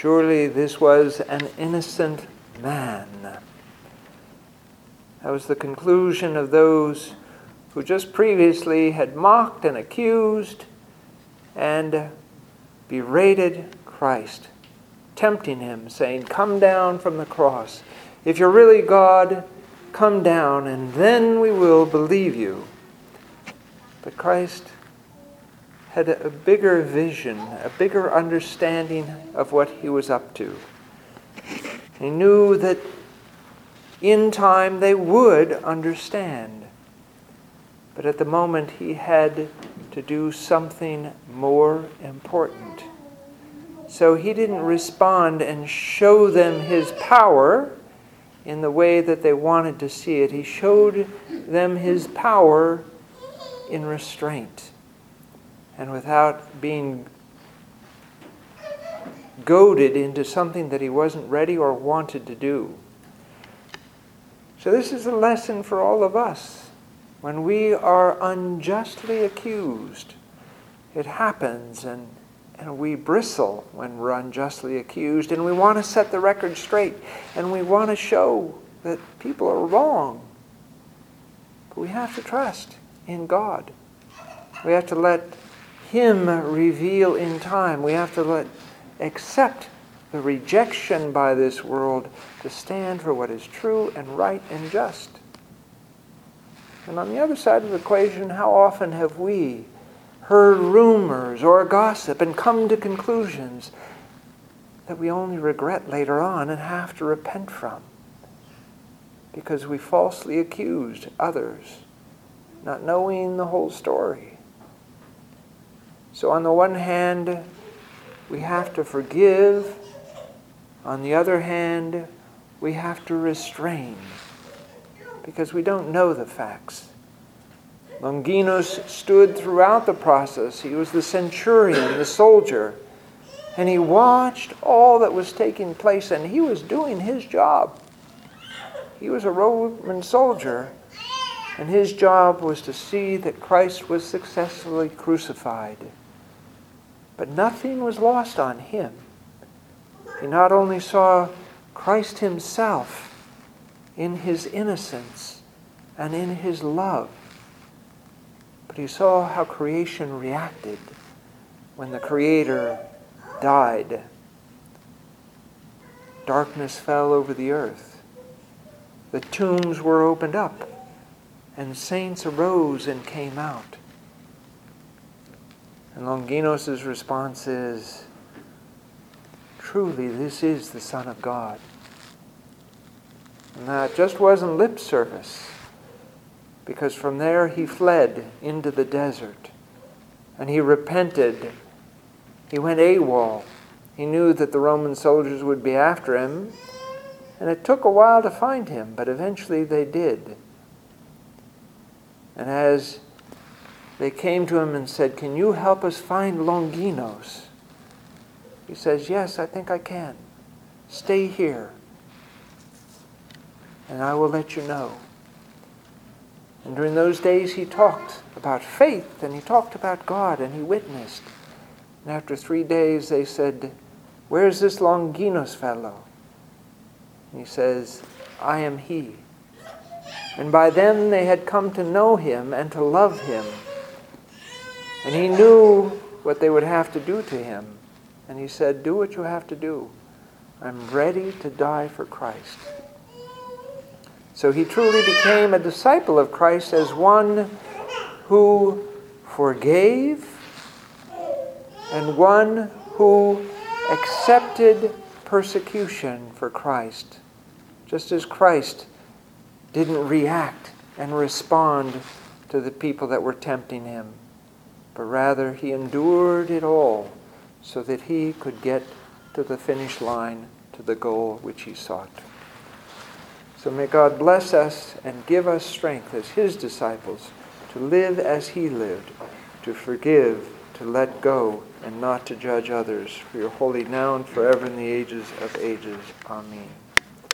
Surely this was an innocent man. That was the conclusion of those who just previously had mocked and accused and berated Christ, tempting him, saying, Come down from the cross. If you're really God, come down, and then we will believe you. But Christ had a bigger vision, a bigger understanding of what he was up to. He knew that in time they would understand. But at the moment, he had to do something more important. So he didn't respond and show them his power in the way that they wanted to see it. He showed them his power in restraint and without being goaded into something that he wasn't ready or wanted to do. So, this is a lesson for all of us. When we are unjustly accused, it happens, and, and we bristle when we're unjustly accused, and we want to set the record straight, and we want to show that people are wrong. But we have to trust in God. We have to let Him reveal in time. We have to let accept the rejection by this world to stand for what is true and right and just. And on the other side of the equation, how often have we heard rumors or gossip and come to conclusions that we only regret later on and have to repent from because we falsely accused others, not knowing the whole story? So, on the one hand, we have to forgive on the other hand, we have to restrain because we don't know the facts. Longinus stood throughout the process. He was the centurion, the soldier, and he watched all that was taking place, and he was doing his job. He was a Roman soldier, and his job was to see that Christ was successfully crucified. But nothing was lost on him. He not only saw Christ himself in his innocence and in his love, but he saw how creation reacted when the Creator died. Darkness fell over the earth. The tombs were opened up, and saints arose and came out. And Longinos' response is, truly this is the Son of God. And that just wasn't lip service, because from there he fled into the desert and he repented. He went AWOL. He knew that the Roman soldiers would be after him, and it took a while to find him, but eventually they did. And as they came to him and said, Can you help us find Longinos? He says, Yes, I think I can. Stay here, and I will let you know. And during those days, he talked about faith, and he talked about God, and he witnessed. And after three days, they said, Where's this Longinos fellow? And he says, I am he. And by then they had come to know him and to love him. And he knew what they would have to do to him. And he said, Do what you have to do. I'm ready to die for Christ. So he truly became a disciple of Christ as one who forgave and one who accepted persecution for Christ, just as Christ didn't react and respond to the people that were tempting him, but rather he endured it all so that he could get to the finish line, to the goal which he sought. So may God bless us and give us strength as his disciples to live as he lived, to forgive, to let go, and not to judge others. For your holy now and forever in the ages of ages. Amen.